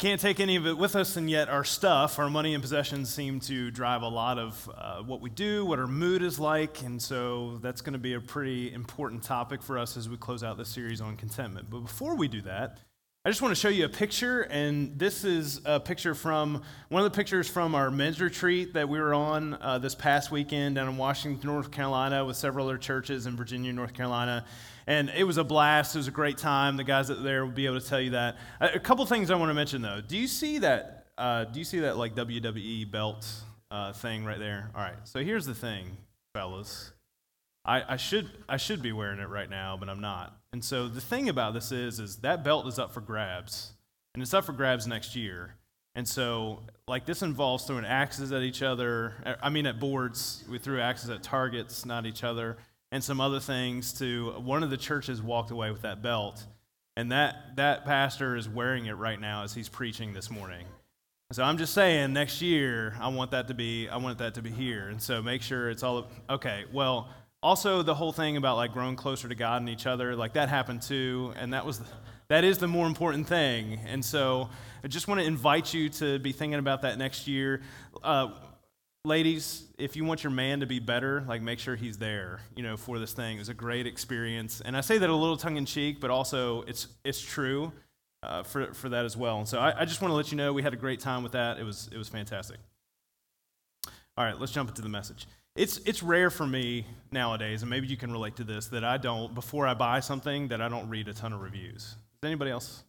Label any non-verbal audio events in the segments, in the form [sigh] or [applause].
can't take any of it with us, and yet our stuff, our money and possessions, seem to drive a lot of uh, what we do, what our mood is like, and so that's going to be a pretty important topic for us as we close out this series on contentment. But before we do that, I just want to show you a picture, and this is a picture from one of the pictures from our men's retreat that we were on uh, this past weekend down in Washington, North Carolina, with several other churches in Virginia, North Carolina. And it was a blast. It was a great time. The guys that there will be able to tell you that. A, couple things I want to mention though. Do you see that? Uh, do you see that like WWE belt uh, thing right there? All right. So here's the thing, fellas. I, I should I should be wearing it right now, but I'm not. And so the thing about this is, is that belt is up for grabs, and it's up for grabs next year. And so, like, this involves throwing axes at each other. I mean, at boards. We threw axes at targets, not each other, and some other things. To one of the churches walked away with that belt, and that that pastor is wearing it right now as he's preaching this morning. So I'm just saying, next year I want that to be I want that to be here, and so make sure it's all okay. Well, also the whole thing about like growing closer to god and each other like that happened too and that was the, that is the more important thing. And so i just want to invite you to be thinking about that next year. Uh, ladies if you want your man to be better like make sure he's there you know for this thing. It was a great experience. And i say that a little tongue-in-cheek but also it's it's true uh, for, for that as well. And so I, I just want to let you know we had a great time with that. It was it was fantastic. All right let's jump into the message it's, it's rare for me nowadays, and maybe you can relate to this, that I don't, before I buy something, that I don't read a ton of reviews. Is anybody else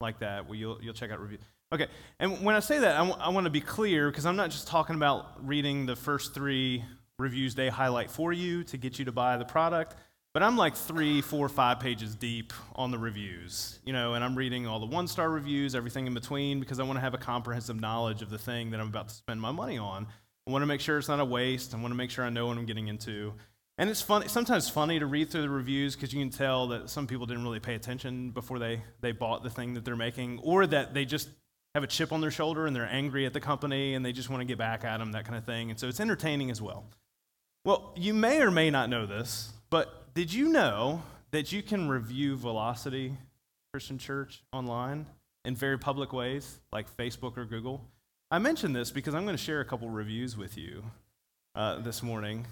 like that? Well, you'll, you'll check out reviews. Okay, and when I say that, I, w- I want to be clear because I'm not just talking about reading the first three reviews they highlight for you to get you to buy the product, but I'm like three, four, five pages deep on the reviews, you know, and I'm reading all the one star reviews, everything in between, because I want to have a comprehensive knowledge of the thing that I'm about to spend my money on. I want to make sure it's not a waste. I want to make sure I know what I'm getting into. And it's funny, sometimes funny to read through the reviews because you can tell that some people didn't really pay attention before they, they bought the thing that they're making, or that they just have a chip on their shoulder and they're angry at the company and they just want to get back at them, that kind of thing. And so it's entertaining as well. Well, you may or may not know this, but did you know that you can review Velocity Christian Church online in very public ways, like Facebook or Google? I mention this because I'm going to share a couple reviews with you uh, this morning.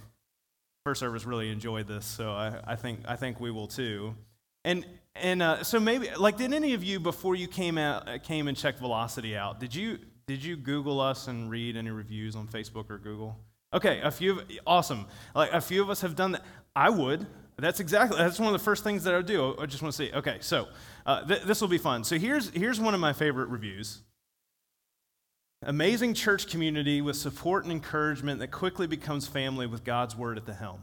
First service really enjoyed this, so I, I think I think we will too. And and uh, so maybe like did any of you before you came out uh, came and checked Velocity out? Did you did you Google us and read any reviews on Facebook or Google? Okay, a few of, awesome. Like a few of us have done that. I would. That's exactly that's one of the first things that I do. I just want to see. Okay, so uh, th- this will be fun. So here's here's one of my favorite reviews. Amazing church community with support and encouragement that quickly becomes family with God's word at the helm.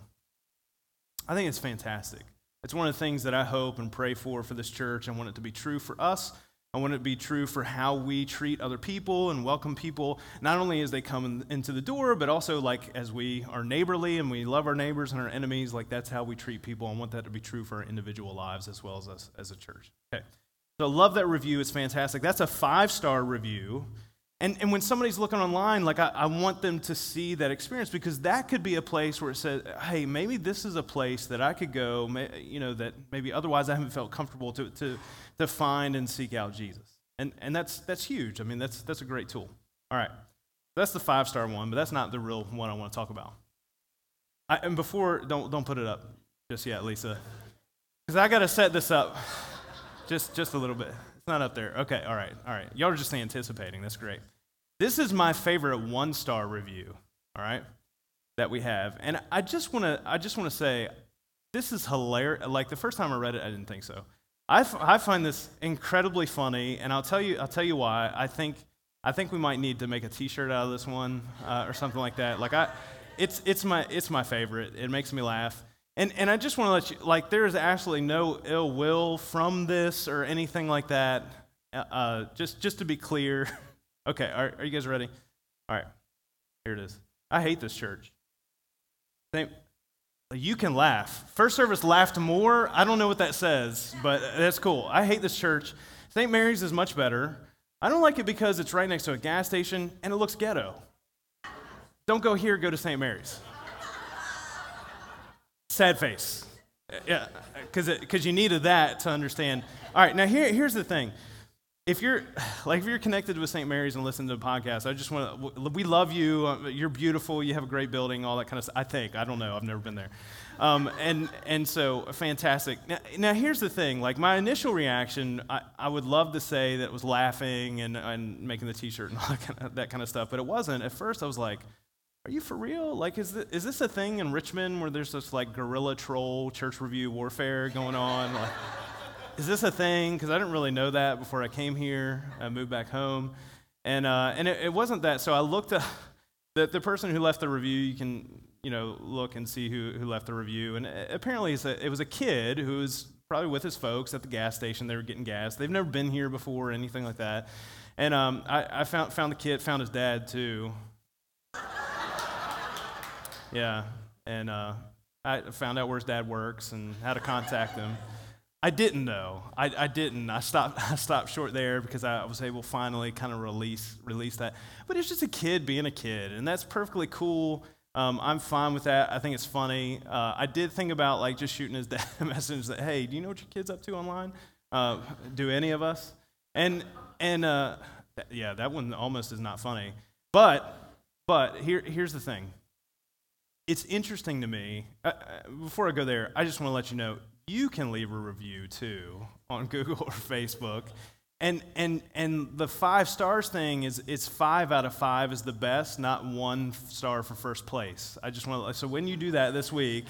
I think it's fantastic. It's one of the things that I hope and pray for for this church. I want it to be true for us. I want it to be true for how we treat other people and welcome people, not only as they come in, into the door, but also like as we are neighborly and we love our neighbors and our enemies, like that's how we treat people. I want that to be true for our individual lives as well as us as a church. Okay. So I love that review. It's fantastic. That's a five star review. And, and when somebody's looking online, like I, I want them to see that experience because that could be a place where it says, hey, maybe this is a place that I could go, you know, that maybe otherwise I haven't felt comfortable to, to, to find and seek out Jesus. And, and that's, that's huge. I mean, that's, that's a great tool. All right. That's the five star one, but that's not the real one I want to talk about. I, and before, don't, don't put it up just yet, Lisa, because I got to set this up just, just a little bit not up there. Okay, all right, all right. Y'all are just anticipating. That's great. This is my favorite one star review, all right, that we have. And I just want to I just want to say this is hilarious. Like the first time I read it, I didn't think so. I, f- I find this incredibly funny, and I'll tell you I'll tell you why. I think I think we might need to make a T-shirt out of this one uh, or something like that. Like I, it's it's my it's my favorite. It makes me laugh. And, and I just want to let you, like, there is absolutely no ill will from this or anything like that. Uh, uh just, just to be clear. [laughs] okay, are, are you guys ready? All right, here it is. I hate this church. You can laugh. First service laughed more. I don't know what that says, but that's cool. I hate this church. St. Mary's is much better. I don't like it because it's right next to a gas station and it looks ghetto. Don't go here, go to St. Mary's. Sad face. Yeah, because you needed that to understand. All right, now here, here's the thing. if you're like if you're connected with St. Mary's and listen to the podcast, I just want to. We love you. Uh, you're beautiful. You have a great building. All that kind of stuff. I think. I don't know. I've never been there. Um, and and so fantastic. Now, now, here's the thing. Like my initial reaction, I, I would love to say that it was laughing and, and making the T-shirt and [laughs] all that kind, of, that kind of stuff, but it wasn't. At first, I was like, "Are you for real? Like, is this, is this a thing in Richmond where there's this like guerrilla troll church review warfare going on?" Like, is this a thing? Because I didn't really know that before I came here. I moved back home. And, uh, and it, it, wasn't that. So I looked at [laughs] the, the person who left the review. You can, you know, look and see who, who left the review. And apparently a, it was a kid who was probably with his folks at the gas station. They were getting gas. They've never been here before or anything like that. And um, I, I found, found the kid, found his dad too. Yeah. And uh, I found out where his dad works and how to contact him. I didn't know. I, I didn't. I stopped, [laughs] I stopped short there because I was able finally kind of release, release that. But it's just a kid being a kid, and that's perfectly cool. Um, I'm fine with that. I think it's funny. Uh, I did think about like just shooting his [laughs] dad a message that, hey, do you know what your kid's up to online? Uh, do any of us? And and uh, yeah, that one almost is not funny. But but here here's the thing. It's interesting to me. Uh, uh, before I go there, I just want to let you know you can leave a review too on [laughs] Google or Facebook. And, and, and the five stars thing is it's five out of five is the best, not one star for first place. I just want to, so when you do that this week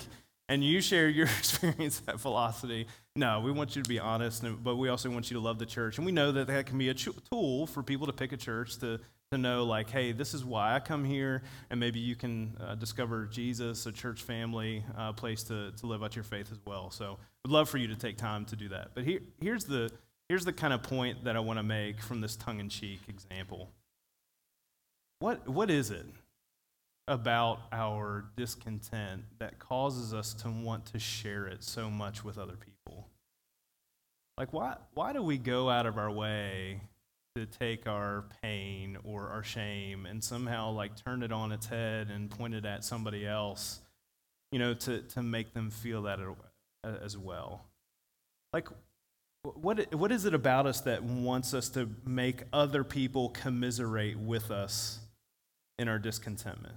and you share your [laughs] experience at Velocity, no, we want you to be honest, but we also want you to love the church. And we know that that can be a tool for people to pick a church to to know, like, hey, this is why I come here, and maybe you can uh, discover Jesus, a church family, a uh, place to, to live out your faith as well. So, I'd love for you to take time to do that. But here, here's, the, here's the kind of point that I want to make from this tongue in cheek example. What, what is it about our discontent that causes us to want to share it so much with other people? Like, why, why do we go out of our way to take our pain or our shame and somehow like turn it on its head and point it at somebody else, you know, to, to make them feel that as well. Like, what, what is it about us that wants us to make other people commiserate with us in our discontentment?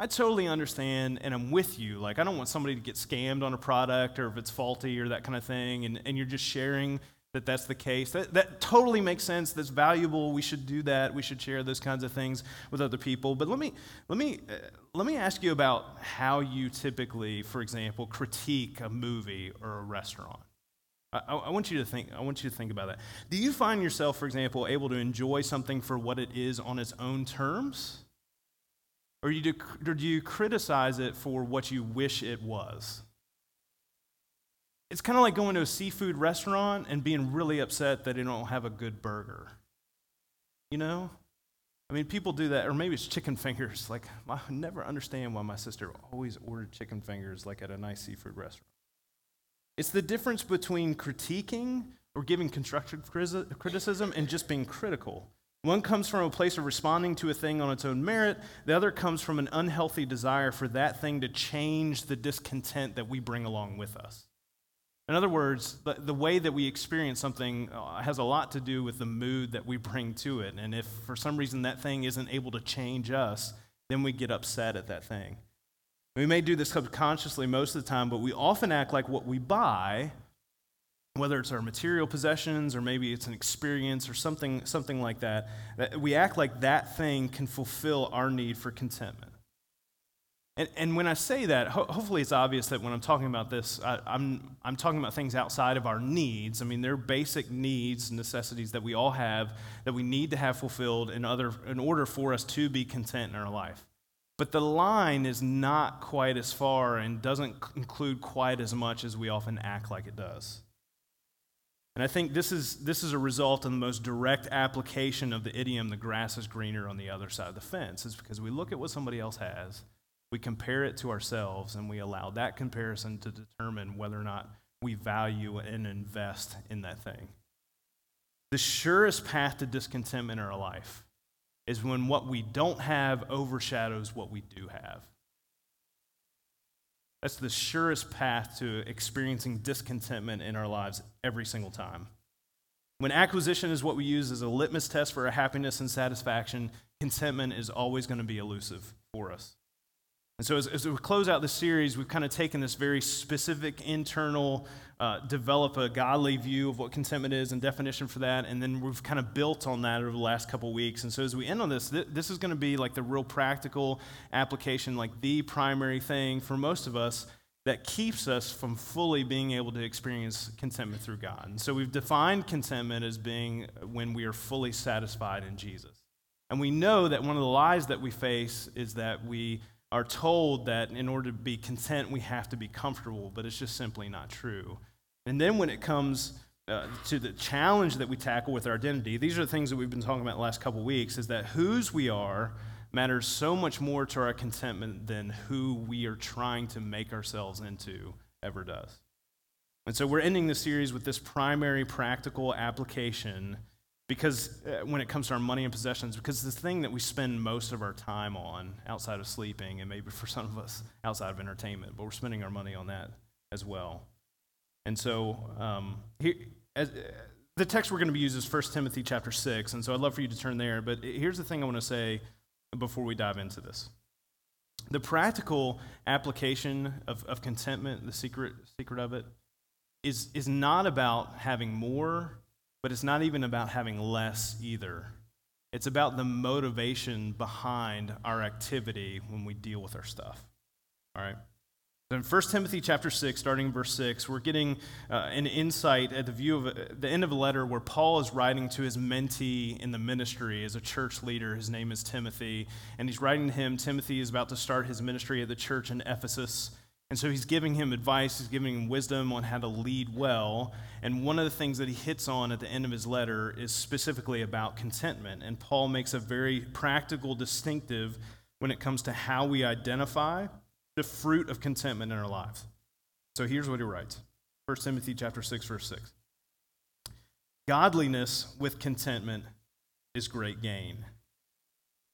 I totally understand and I'm with you. Like, I don't want somebody to get scammed on a product or if it's faulty or that kind of thing, and, and you're just sharing that that's the case. That, that totally makes sense. That's valuable. We should do that. We should share those kinds of things with other people. But let me, let me, uh, let me ask you about how you typically, for example, critique a movie or a restaurant. I, I, want you to think. I want you to think about that. Do you find yourself, for example, able to enjoy something for what it is on its own terms, or, you do, or do you criticize it for what you wish it was? It's kind of like going to a seafood restaurant and being really upset that they don't have a good burger. You know? I mean, people do that, or maybe it's chicken fingers. Like, I never understand why my sister always ordered chicken fingers, like at a nice seafood restaurant. It's the difference between critiquing or giving constructive criticism and just being critical. One comes from a place of responding to a thing on its own merit, the other comes from an unhealthy desire for that thing to change the discontent that we bring along with us. In other words, the, the way that we experience something uh, has a lot to do with the mood that we bring to it. And if for some reason that thing isn't able to change us, then we get upset at that thing. We may do this subconsciously most of the time, but we often act like what we buy, whether it's our material possessions or maybe it's an experience or something, something like that, that we act like that thing can fulfill our need for contentment. And, and when I say that, ho- hopefully it's obvious that when I'm talking about this, I, I'm, I'm talking about things outside of our needs. I mean, they're basic needs, necessities that we all have that we need to have fulfilled in, other, in order for us to be content in our life. But the line is not quite as far and doesn't include quite as much as we often act like it does. And I think this is, this is a result of the most direct application of the idiom, the grass is greener on the other side of the fence, is because we look at what somebody else has we compare it to ourselves and we allow that comparison to determine whether or not we value and invest in that thing. The surest path to discontentment in our life is when what we don't have overshadows what we do have. That's the surest path to experiencing discontentment in our lives every single time. When acquisition is what we use as a litmus test for our happiness and satisfaction, contentment is always going to be elusive for us. And so, as, as, we close out this series, we've kind of taken this very specific internal, uh, develop a godly view of what contentment is and definition for that, and then we've kind of built on that over the last couple weeks. And so, as we end on this, th- this is going to be like the real practical application, like the primary thing for most of us that keeps us from fully being able to experience contentment through God. And so we've defined contentment as being when we are fully satisfied in Jesus. And we know that one of the lies that we face is that we are told that in order to be content, we have to be comfortable, but it's just simply not true. And then when it comes uh, to the challenge that we tackle with our identity, these are the things that we've been talking about the last couple weeks, is that whose we are matters so much more to our contentment than who we are trying to make ourselves into ever does. And so we're ending the series with this primary practical application because uh, when it comes to our money and possessions, because the thing that we spend most of our time on outside of sleeping, and maybe for some of us outside of entertainment, but we're spending our money on that as well. And so um, here, as, uh, the text we're going to be using is 1 Timothy chapter 6, and so I'd love for you to turn there. But here's the thing I want to say before we dive into this. The practical application of, of contentment, the secret, secret of it, is, is not about having more, but it's not even about having less either. It's about the motivation behind our activity when we deal with our stuff. All right? In 1 Timothy chapter 6, starting in verse 6, we're getting uh, an insight at the view of uh, the end of a letter where Paul is writing to his mentee in the ministry as a church leader. His name is Timothy. And he's writing to him. Timothy is about to start his ministry at the church in Ephesus. And so he's giving him advice, he's giving him wisdom on how to lead well. And one of the things that he hits on at the end of his letter is specifically about contentment. And Paul makes a very practical distinctive when it comes to how we identify the fruit of contentment in our lives. So here's what he writes 1 Timothy chapter 6, verse 6. Godliness with contentment is great gain.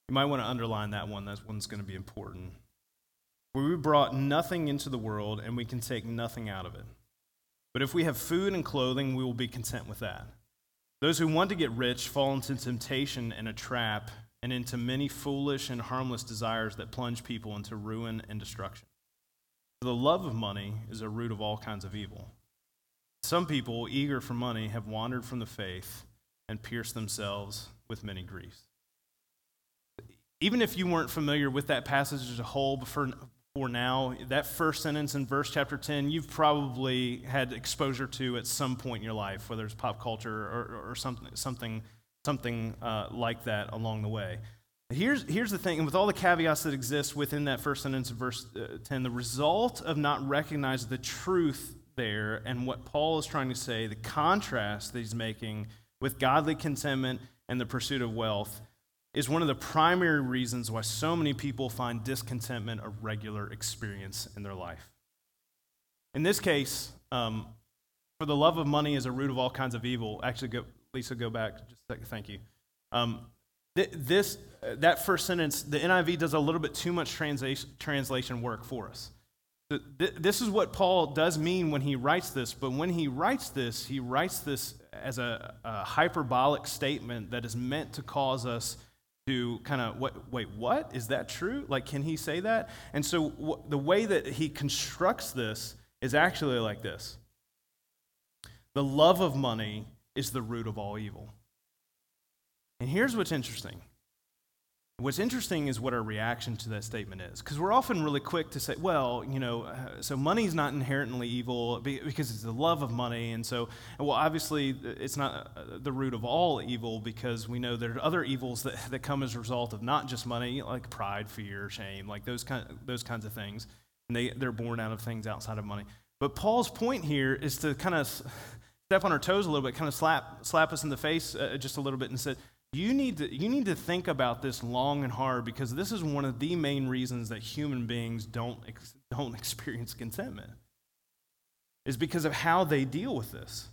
You might want to underline that one. That one's going to be important. For we brought nothing into the world, and we can take nothing out of it. But if we have food and clothing, we will be content with that. Those who want to get rich fall into temptation and a trap and into many foolish and harmless desires that plunge people into ruin and destruction. The love of money is a root of all kinds of evil. Some people, eager for money, have wandered from the faith and pierced themselves with many griefs. Even if you weren't familiar with that passage as a whole before now, that first sentence in verse chapter 10, you've probably had exposure to at some point in your life, whether it's pop culture or, or something, something something uh, like that along the way. Here's, here's the thing, and with all the caveats that exist within that first sentence of verse uh, 10, the result of not recognizing the truth there and what Paul is trying to say, the contrast that he's making with godly contentment and the pursuit of wealth, is one of the primary reasons why so many people find discontentment a regular experience in their life. In this case, um, for the love of money is a root of all kinds of evil. Actually, go, Lisa, go back just a second. Thank you. Um, th- this, uh, that first sentence, the NIV does a little bit too much translation, translation work for us. Th- this is what Paul does mean when he writes this, but when he writes this, he writes this as a, a hyperbolic statement that is meant to cause us to kind of what, wait what is that true like can he say that and so the way that he constructs this is actually like this the love of money is the root of all evil. And here's what's interesting. What's interesting is what our reaction to that statement is. Because we're often really quick to say, well, you know, uh, so money's not inherently evil because it's the love of money. And so, well, obviously, it's not uh, the root of all evil because we know there are other evils that, that come as a result of not just money, like pride, fear, shame, like those, kind, those kinds of things. And they, they're born out of things outside of money. But Paul's point here is to kind of step on our toes a little bit, kind of slap, slap us in the face uh, just a little bit and said, you need, to, you need to think about this long and hard because this is one of the main reasons that human beings don't, ex- don't [laughs] experience contentment, is because of how they deal with this.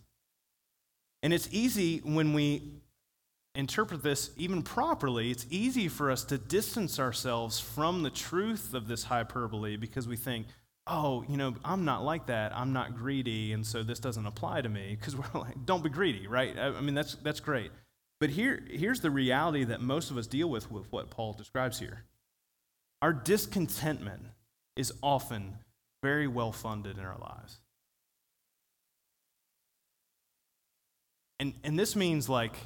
And it's easy when we interpret this even properly, it's easy for us to distance ourselves from the truth of this hyperbole because we think, oh, you know, I'm not like that. I'm not greedy, and so this doesn't apply to me because [laughs] we're like, don't be greedy, right? I mean, that's, that's great. But here, here's the reality that most of us deal with with what Paul describes here. Our discontentment is often very well funded in our lives. And, and this means like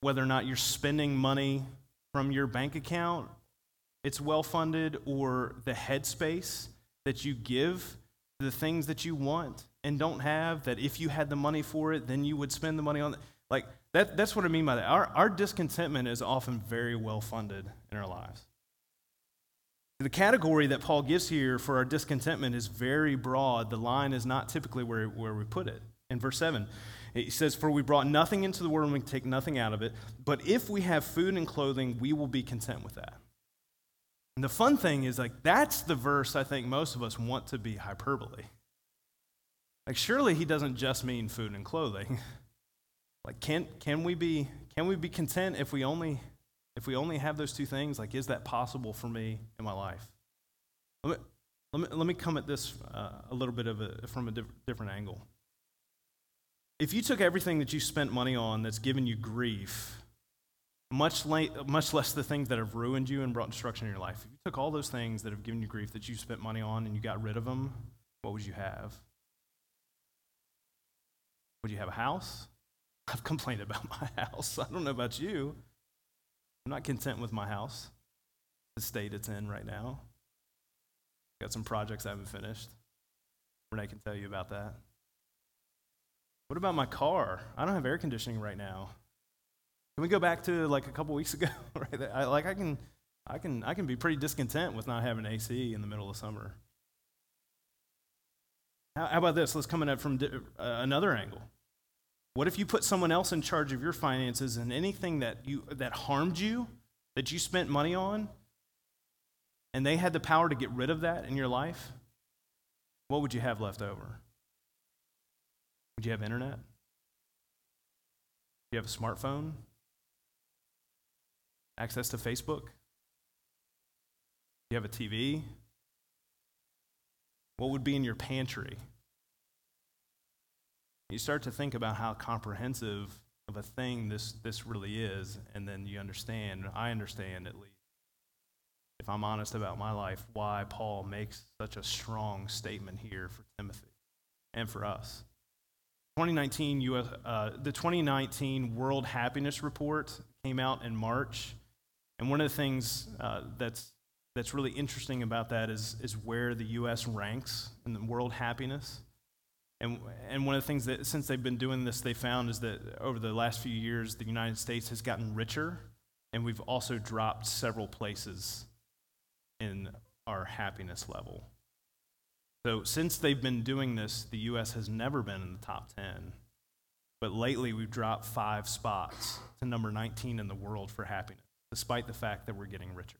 whether or not you're spending money from your bank account, it's well funded, or the headspace that you give the things that you want and don't have, that if you had the money for it, then you would spend the money on. Like, that, that's what I mean by that. Our, our discontentment is often very well funded in our lives. The category that Paul gives here for our discontentment is very broad. The line is not typically where, where we put it. In verse 7, he says, For we brought nothing into the world and we take nothing out of it. But if we have food and clothing, we will be content with that. And the fun thing is, like, that's the verse I think most of us want to be hyperbole. Like, surely he doesn't just mean food and clothing. [laughs] like, can, can, we be, can we be content if we only if we only have those two things, like, is that possible for me in my life? Let me, let me, let me come at this uh, a little bit of a, from a diff- different angle. If you took everything that you spent money on that's given you grief, much, late, much less the things that have ruined you and brought destruction in your life, if you took all those things that have given you grief that you spent money on and you got rid of them, what would you have? Would you have a house? I've complained about my [laughs] house. I don't know about you. I'm not content with my house, the state it's in right now. Got some projects I haven't finished. Renee can tell you about that. What about my car? I don't have air conditioning right now. Can we go back to like a couple weeks ago? [laughs] right? I, like I can, I can, I can be pretty discontent with not having AC in the middle of summer. How, how about this? Let's come at it from uh, another angle. What if you put someone else in charge of your finances and anything that, you, that harmed you, that you spent money on, and they had the power to get rid of that in your life? What would you have left over? Would you have internet? Do you have a smartphone? Access to Facebook? Do you have a TV? What would be in your pantry? You start to think about how comprehensive of a thing this, this really is, and then you understand, I understand at least, if I'm honest about my life, why Paul makes such a strong statement here for Timothy and for us. 2019 US, uh, the 2019 World Happiness Report came out in March, and one of the things uh, that's that's really interesting about that is is where the U.S. ranks in the world happiness. And, and one of the things that, since they've been doing this, they found is that over the last few years, the United States has gotten richer, and we've also dropped several places in our happiness level. So, since they've been doing this, the U.S. has never been in the top 10. But lately, we've dropped five spots to number 19 in the world for happiness, despite the fact that we're getting richer.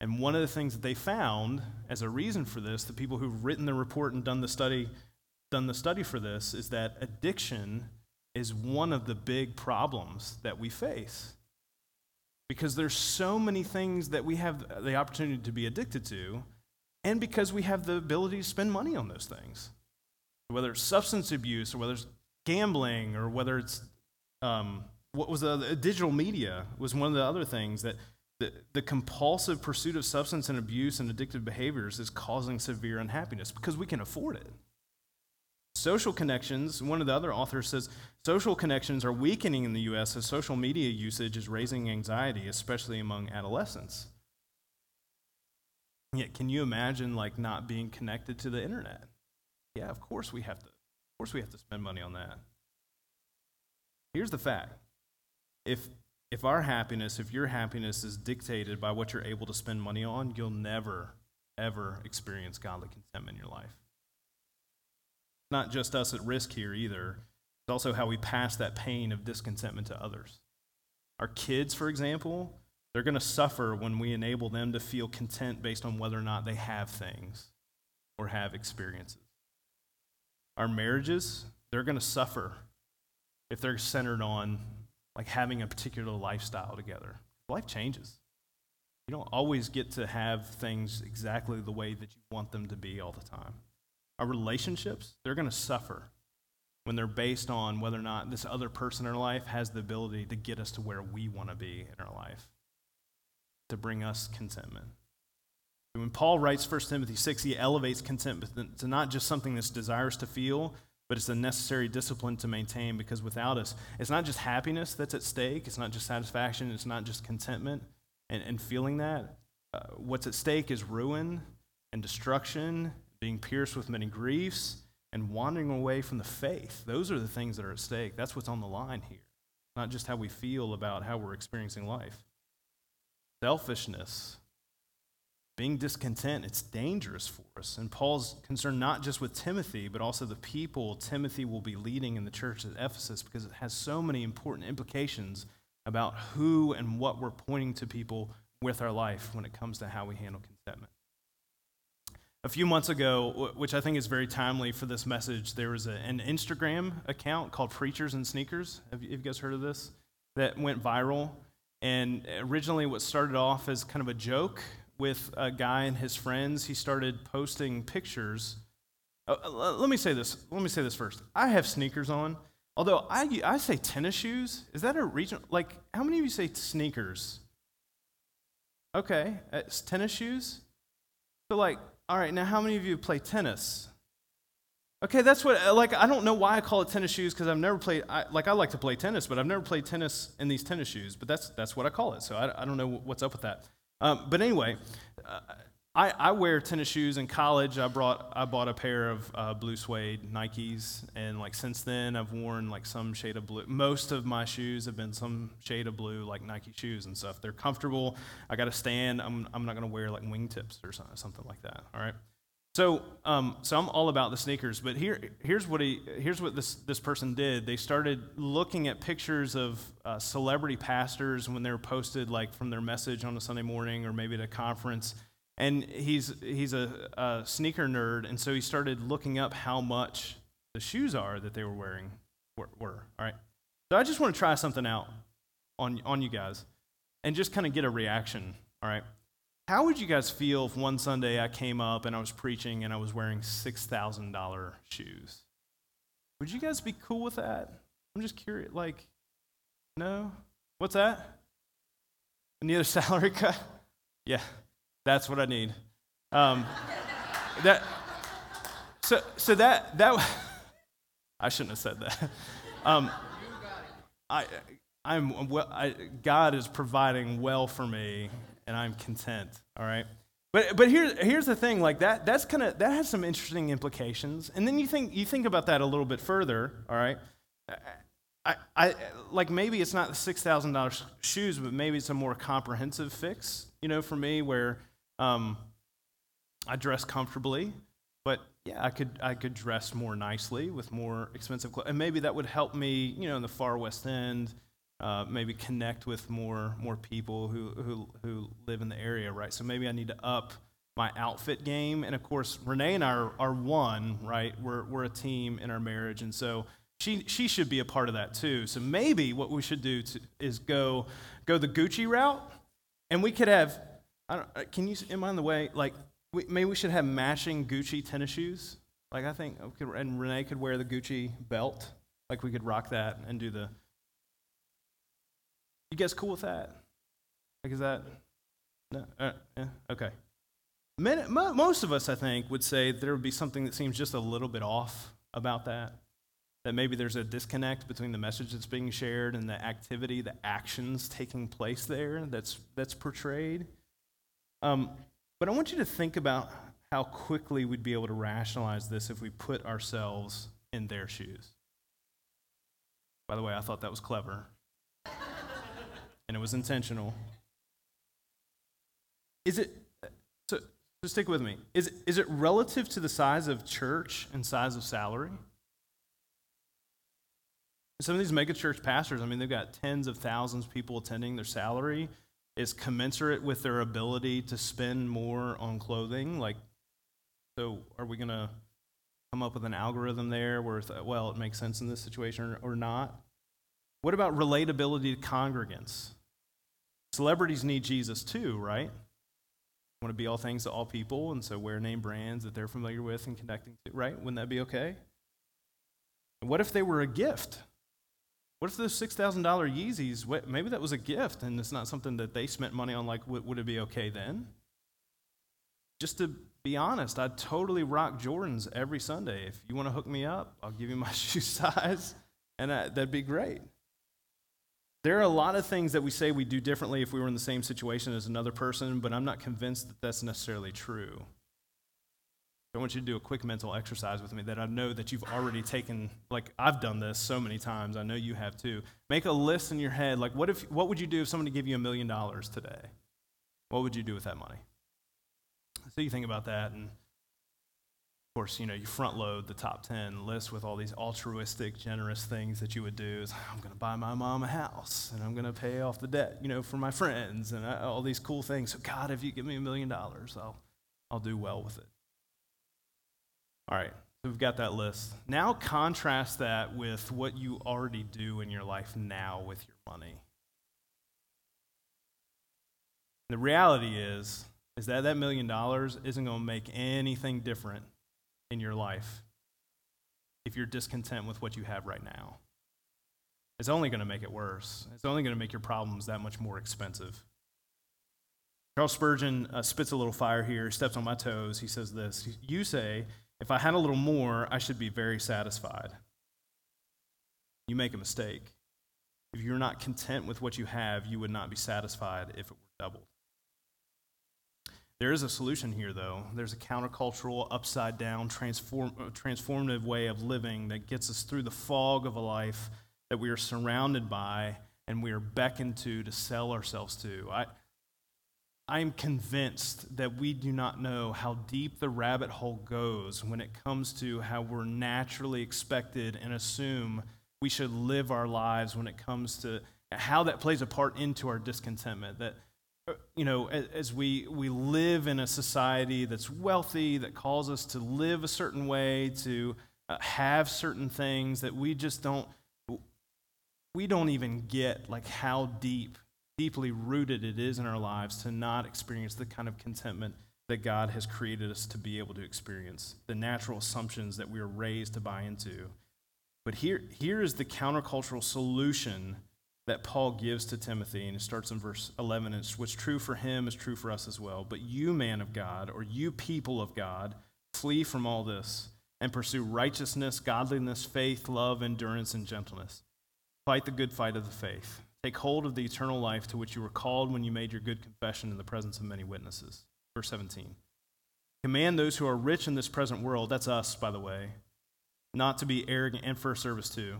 And one of the things that they found as a reason for this, the people who've written the report and done the study, done the study for this, is that addiction is one of the big problems that we face. Because there's so many things that we have the opportunity to be addicted to, and because we have the ability to spend money on those things. Whether it's substance abuse, or whether it's gambling, or whether it's um, what was the, the digital media was one of the other things that the, the compulsive pursuit of substance and abuse and addictive behaviors is causing severe unhappiness because we can afford it. Social connections, one of the other authors says, social connections are weakening in the U.S. as social media usage is raising anxiety, especially among adolescents. Yet, can you imagine like not being connected to the internet? Yeah, of course we have to. Of course we have to spend money on that. Here's the fact: if if our happiness, if your happiness is dictated by what you're able to spend money on, you'll never, ever experience godly contentment in your life. Not just us at risk here either, it's also how we pass that pain of discontentment to others. Our kids, for example, they're going to suffer when we enable them to feel content based on whether or not they have things or have experiences. Our marriages, they're going to suffer if they're centered on like having a particular lifestyle together. Life changes. You don't always get to have things exactly the way that you want them to be all the time. Our relationships, they're going to suffer when they're based on whether or not this other person in our life has the ability to get us to where we want to be in our life, to bring us contentment. When Paul writes 1 Timothy 6, he elevates contentment to not just something that's desirous to feel, but it's a necessary discipline to maintain because without us, it's not just happiness that's at stake, it's not just satisfaction, it's not just contentment and, and feeling that. Uh, what's at stake is ruin and destruction, being pierced with many griefs, and wandering away from the faith. Those are the things that are at stake. That's what's on the line here, not just how we feel about how we're experiencing life. Selfishness, being discontent, it's dangerous for us. And Paul's concerned not just with Timothy, but also the people Timothy will be leading in the church at Ephesus because it has so many important implications about who and what we're pointing to people with our life when it comes to how we handle contentment. A few months ago, which I think is very timely for this message, there was a, an Instagram account called Preachers and Sneakers. Have you, have you guys heard of this? That went viral. And originally, what started off as kind of a joke with a guy and his friends. He started posting pictures. Uh, uh let me say this. Let me say this first. I have sneakers on. Although I, I say tennis shoes. Is that a region? Like, how many of you say sneakers? Okay, it's tennis shoes. So, like, all right, now how many of you play tennis? Okay, that's what, uh, like, I don't know why I call it tennis shoes because I've never played, I, like, I like to play tennis, but I've never played tennis in these tennis shoes, but that's, that's what I call it. So I, I don't know what's up with that. Um, but anyway, uh, I, I, wear tennis shoes in college. I brought I bought a pair of uh, blue suede Nikes, and like since then I've worn like some shade of blue. Most of my shoes have been some shade of blue, like Nike shoes and stuff. They're comfortable. I got to stand. I'm I'm not gonna wear like wingtips or something, something like that. All right. So, um, so I'm all about the sneakers, but here, here's what he, here's what this this person did. They started looking at pictures of uh, celebrity pastors when they were posted, like from their message on a Sunday morning or maybe at a conference. And he's he's a, a sneaker nerd, and so he started looking up how much the shoes are that they were wearing were. were all right. So I just want to try something out on on you guys, and just kind of get a reaction. All right. How would you guys feel if one Sunday I came up and I was preaching and I was wearing $6,000 shoes? Would you guys be cool with that? I'm just curious. Like, no? What's that? Need a [laughs] salary cut? Yeah, that's what I need. Um, [laughs] that, so, so that, that, [laughs] I shouldn't have said that. Um, I, I'm, well, I, God is providing well for me and I'm content. All right. But but here, here's the thing, like that that's kind of that has some interesting implications. And then you think you think about that a little bit further, all right? I, I like maybe it's not the six thousand dollars shoes, but maybe it's a more comprehensive fix, you know, for me where um, I dress comfortably, but yeah, I could I could dress more nicely with more expensive clothes, and maybe that would help me, you know, in the far west end uh, maybe connect with more more people who, who who live in the area, right? So maybe I need to up my outfit game. And of course, Renee and I are, are one, right? We're we're a team in our marriage, and so she she should be a part of that too. So maybe what we should do to, is go go the Gucci route, and we could have. I don't, uh, can you am I in the way? Like we, maybe we should have matching Gucci tennis shoes. Like I think, okay, and Renee could wear the Gucci belt. Like we could rock that and do the you guys cool with that? Like, is that? No? Uh, yeah, okay. most of us, I think, would say there would be something that seems just a little bit off about that. That maybe there's a disconnect between the message that's being shared and the activity, the actions taking place there that's, that's portrayed. Um, but I want you to think about how quickly we'd be able to rationalize this if we put ourselves in their shoes. By the way, I thought that was clever and it was intentional. Is it, so, so stick with me. Is, is it relative to the size of church and size of salary? Some of these megachurch pastors, I mean, they've got tens of thousands of people attending. Their salary is commensurate with their ability to spend more on clothing. Like, so are we going to come up with an algorithm there where, well, it makes sense in this situation or, or not? What about relatability to congregants? Celebrities need Jesus too, right? Want to be all things to all people, and so wear name brands that they're familiar with and connecting to, right? Wouldn't that be okay? And what if they were a gift? What if those $6,000 Yeezys, maybe that was a gift and it's not something that they spent money on? Like, would it be okay then? Just to be honest, I'd totally rock Jordans every Sunday. If you want to hook me up, I'll give you my [laughs] shoe size, and I, that'd be great. There are a lot of things that we say we do differently if we were in the same situation as another person, but I'm not convinced that that's necessarily true. I want you to do a quick mental exercise with me that I know that you've already taken. Like I've done this so many times. I know you have too. Make a list in your head. Like what if what would you do if somebody gave you a million dollars today? What would you do with that money? So you think about that, and of course, you know you front load the top ten list with all these altruistic, generous things that you would do. Is I'm going to buy my mom a house, and I'm going to pay off the debt, you know, for my friends, and I, all these cool things. So God, if you give me a million dollars, I'll I'll do well with it. All right, so we've got that list. Now contrast that with what you already do in your life now with your money. The reality is, is that that million dollars isn't going to make anything different in your life if you're discontent with what you have right now. It's only going to make it worse. It's only going to make your problems that much more expensive. Charles Spurgeon uh, spits a little fire here, steps on my toes. He says this You say, if I had a little more, I should be very satisfied. You make a mistake. If you're not content with what you have, you would not be satisfied if it were doubled. There is a solution here, though. There's a countercultural, upside down, transform, transformative way of living that gets us through the fog of a life that we are surrounded by and we are beckoned to to sell ourselves to. I, I'm convinced that we do not know how deep the rabbit hole goes when it comes to how we're naturally expected and assume we should live our lives when it comes to how that plays a part into our discontentment. That, uh, you know, as we, we live in a society that's wealthy, that calls us to live a certain way, to uh, have certain things that we just don't, we don't even get like how deep deeply rooted it is in our lives to not experience the kind of contentment that God has created us to be able to experience, the natural assumptions that we are raised to buy into. But here, here is the countercultural solution that Paul gives to Timothy, and it starts in verse 11. And what's true for him is true for us as well. But you, man of God, or you, people of God, flee from all this and pursue righteousness, godliness, faith, love, endurance, and gentleness. Fight the good fight of the faith. Take hold of the eternal life to which you were called when you made your good confession in the presence of many witnesses. Verse 17. Command those who are rich in this present world, that's us, by the way, not to be arrogant, and for service too,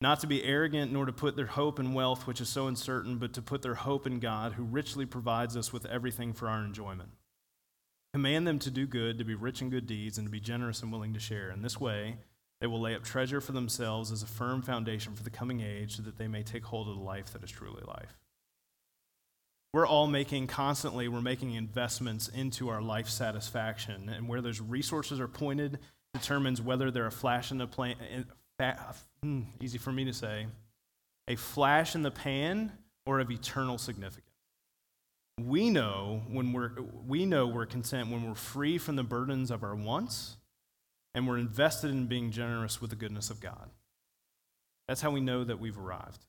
not to be arrogant nor to put their hope in wealth, which is so uncertain, but to put their hope in God, who richly provides us with everything for our enjoyment. Command them to do good, to be rich in good deeds, and to be generous and willing to share. In this way, they will lay up treasure for themselves as a firm foundation for the coming age so that they may take hold of the life that is truly life. We're all making constantly, we're making investments into our life satisfaction. And where those resources are pointed determines whether they're a flash in the plan, Hmm, easy for me to say, a flash in the pan or of eternal significance. We know when we're we know we're content when we're free from the burdens of our wants and we're invested in being generous with the goodness of God. That's how we know that we've arrived.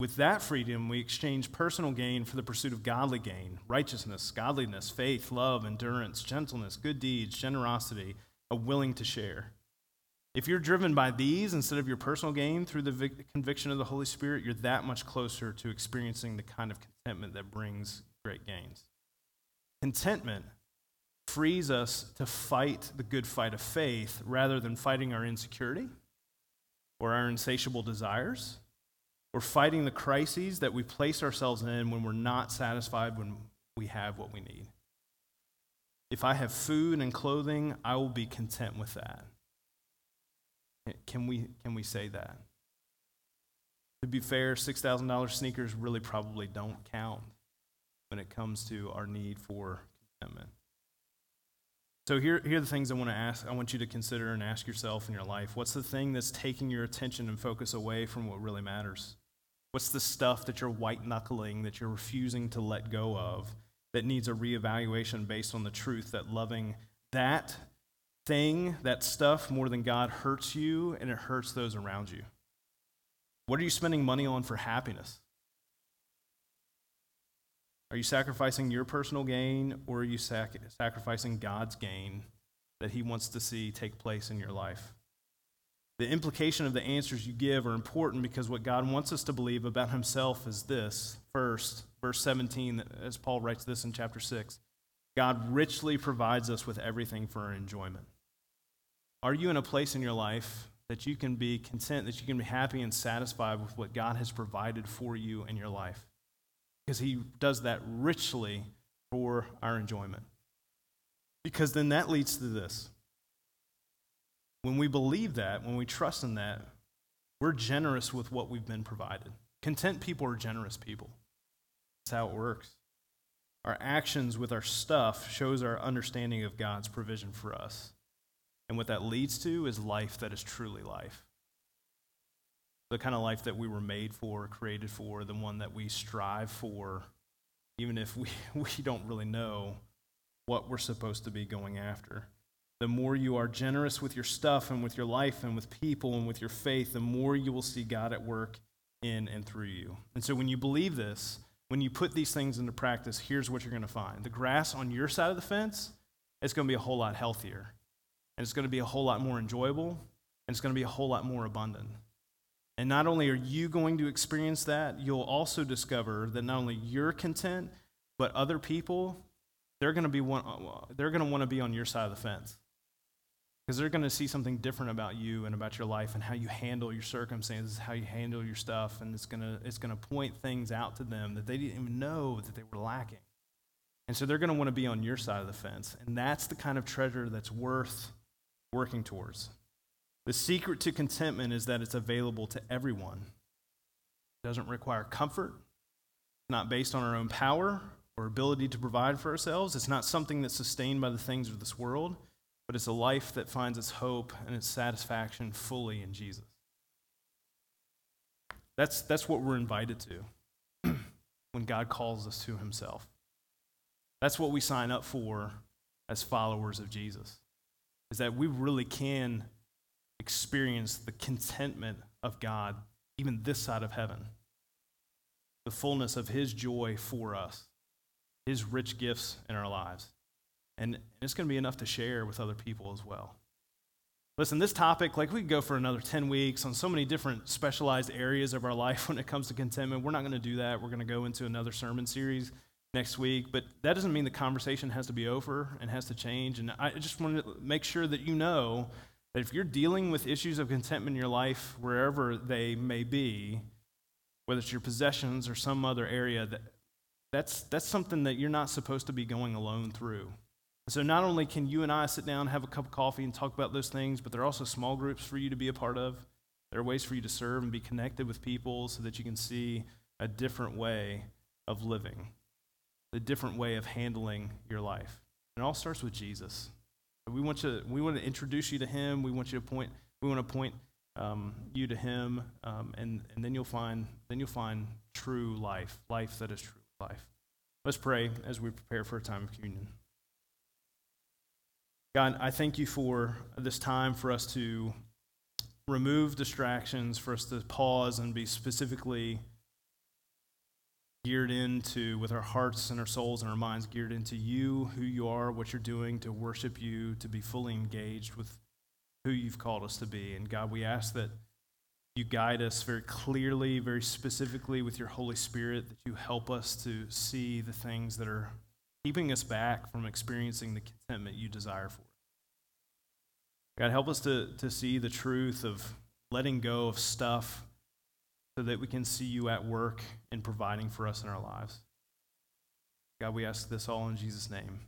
With that freedom, we exchange personal gain for the pursuit of godly gain, righteousness, godliness, faith, love, endurance, gentleness, good deeds, generosity, a willing to share. If you're driven by these instead of your personal gain through the vic- conviction of the Holy Spirit, you're that much closer to experiencing the kind of contentment that brings great gains. Contentment frees us to fight the good fight of faith rather than fighting our insecurity or our insatiable desires or fighting the crises that we place ourselves in when we're not satisfied when we have what we need. If I have food and clothing, I will be content with that. Can we, can we say that? To be fair, $6,000 sneakers really probably don't count when it comes to our need for contentment. So here, here are the things I want to ask. I want you to consider and ask yourself in your life. What's the thing that's taking your attention and focus away from what really matters? What's the stuff that you're white knuckling, that you're refusing to let go of, that needs a reevaluation based on the truth that loving that thing, that stuff, more than God hurts you and it hurts those around you? What are you spending money on for happiness? Are you sacrificing your personal gain or are you sac- sacrificing God's gain that He wants to see take place in your life? The implication of the answers you give are important because what God wants us to believe about Himself is this. First, verse 17, as Paul writes this in chapter 6 God richly provides us with everything for our enjoyment. Are you in a place in your life that you can be content, that you can be happy and satisfied with what God has provided for you in your life? because he does that richly for our enjoyment. Because then that leads to this. When we believe that, when we trust in that, we're generous with what we've been provided. Content people are generous people. That's how it works. Our actions with our stuff shows our understanding of God's provision for us. And what that leads to is life that is truly life the kind of life that we were made for, created for, the one that we strive for, even if we, [laughs] we don't really know what we're supposed to be going after. The more you are generous with your stuff and with your life and with people and with your faith, the more you will see God at work in and through you. And so when you believe this, when you put these things into practice, here's what you're going to find. The grass on your side of the fence is going to be a whole lot healthier, and it's going to be a whole lot more enjoyable, and it's going to be a whole lot more abundant. And not only are you going to experience that, you'll also discover that not only you're content, but other people, they're going to be one, they're going to want to be on your side of the fence. Because they're going to see something different about you and about your life and how you handle your circumstances, how you handle your stuff, and it's going to it's going to point things out to them that they didn't even know that they were lacking. And so they're going to want to be on your side of the fence. And that's the kind of treasure that's worth working towards. The secret to contentment is that it's available to everyone. It doesn't require comfort, it's not based on our own power or ability to provide for ourselves. It's not something that's sustained by the things of this world, but it's a life that finds its hope and its satisfaction fully in Jesus. That's, that's what we're invited to [clears throat] when God calls us to himself. That's what we sign up for as followers of Jesus, is that we really can experience the contentment of God, even this side of heaven. The fullness of His joy for us, His rich gifts in our lives. And it's going to be enough to share with other people as well. Listen, this topic, like we could go for another 10 weeks on so many different specialized areas of our [laughs] life when it comes to contentment. We're not going to do that. We're going to go into another sermon series next week. But that doesn't mean the conversation has to be over and has to change. And I just want to make sure that you know that if you're dealing with issues of contentment in your life, wherever they may be, whether it's your possessions or some other area, that, that's, that's something that you're not supposed to be going alone through. So not only can you and I sit down, have a cup of coffee, and talk about those things, but there are also small groups for you to be a part of. There are ways for you to serve and be connected with people so that you can see a different way of living, a different way of handling your life. It all starts with Jesus. We want to we want to introduce you to Him. We want you to point. We want to point um, you to Him, um, and and then you'll find then you'll find true life, life that is true life. Let's pray as we prepare for a time of communion. God, I thank you for this time for us to remove distractions, for us to pause and be specifically geared into, with our hearts and our souls and our minds geared into you, who you are, what you're doing, to worship you, to be fully engaged with who you've called us to be. And God, we ask that you guide us very clearly, very specifically with your Holy Spirit, that you help us to see the things that are keeping us back from experiencing the contentment you desire for. God, help us to, to see the truth of letting go of stuff so that we can see you at work in providing for us in our lives. God, we ask this all in Jesus' name.